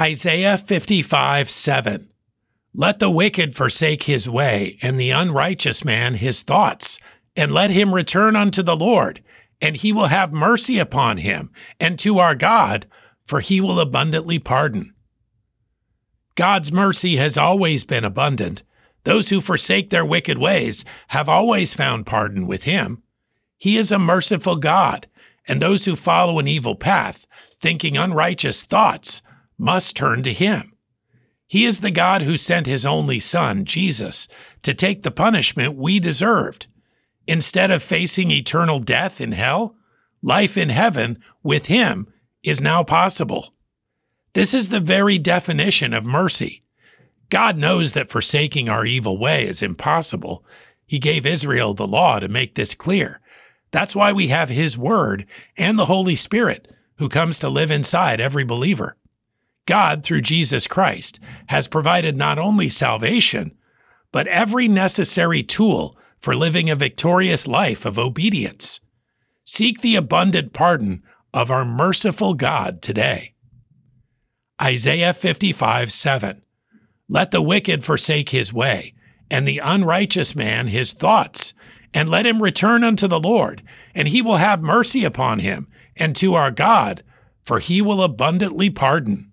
Isaiah 55 7. Let the wicked forsake his way, and the unrighteous man his thoughts, and let him return unto the Lord, and he will have mercy upon him, and to our God, for he will abundantly pardon. God's mercy has always been abundant. Those who forsake their wicked ways have always found pardon with him. He is a merciful God, and those who follow an evil path, thinking unrighteous thoughts, must turn to him. He is the God who sent his only Son, Jesus, to take the punishment we deserved. Instead of facing eternal death in hell, life in heaven with him is now possible. This is the very definition of mercy. God knows that forsaking our evil way is impossible. He gave Israel the law to make this clear. That's why we have His Word and the Holy Spirit, who comes to live inside every believer. God, through Jesus Christ, has provided not only salvation, but every necessary tool for living a victorious life of obedience. Seek the abundant pardon of our merciful God today. Isaiah 55 7. Let the wicked forsake his way, and the unrighteous man his thoughts, and let him return unto the Lord, and he will have mercy upon him, and to our God, for he will abundantly pardon.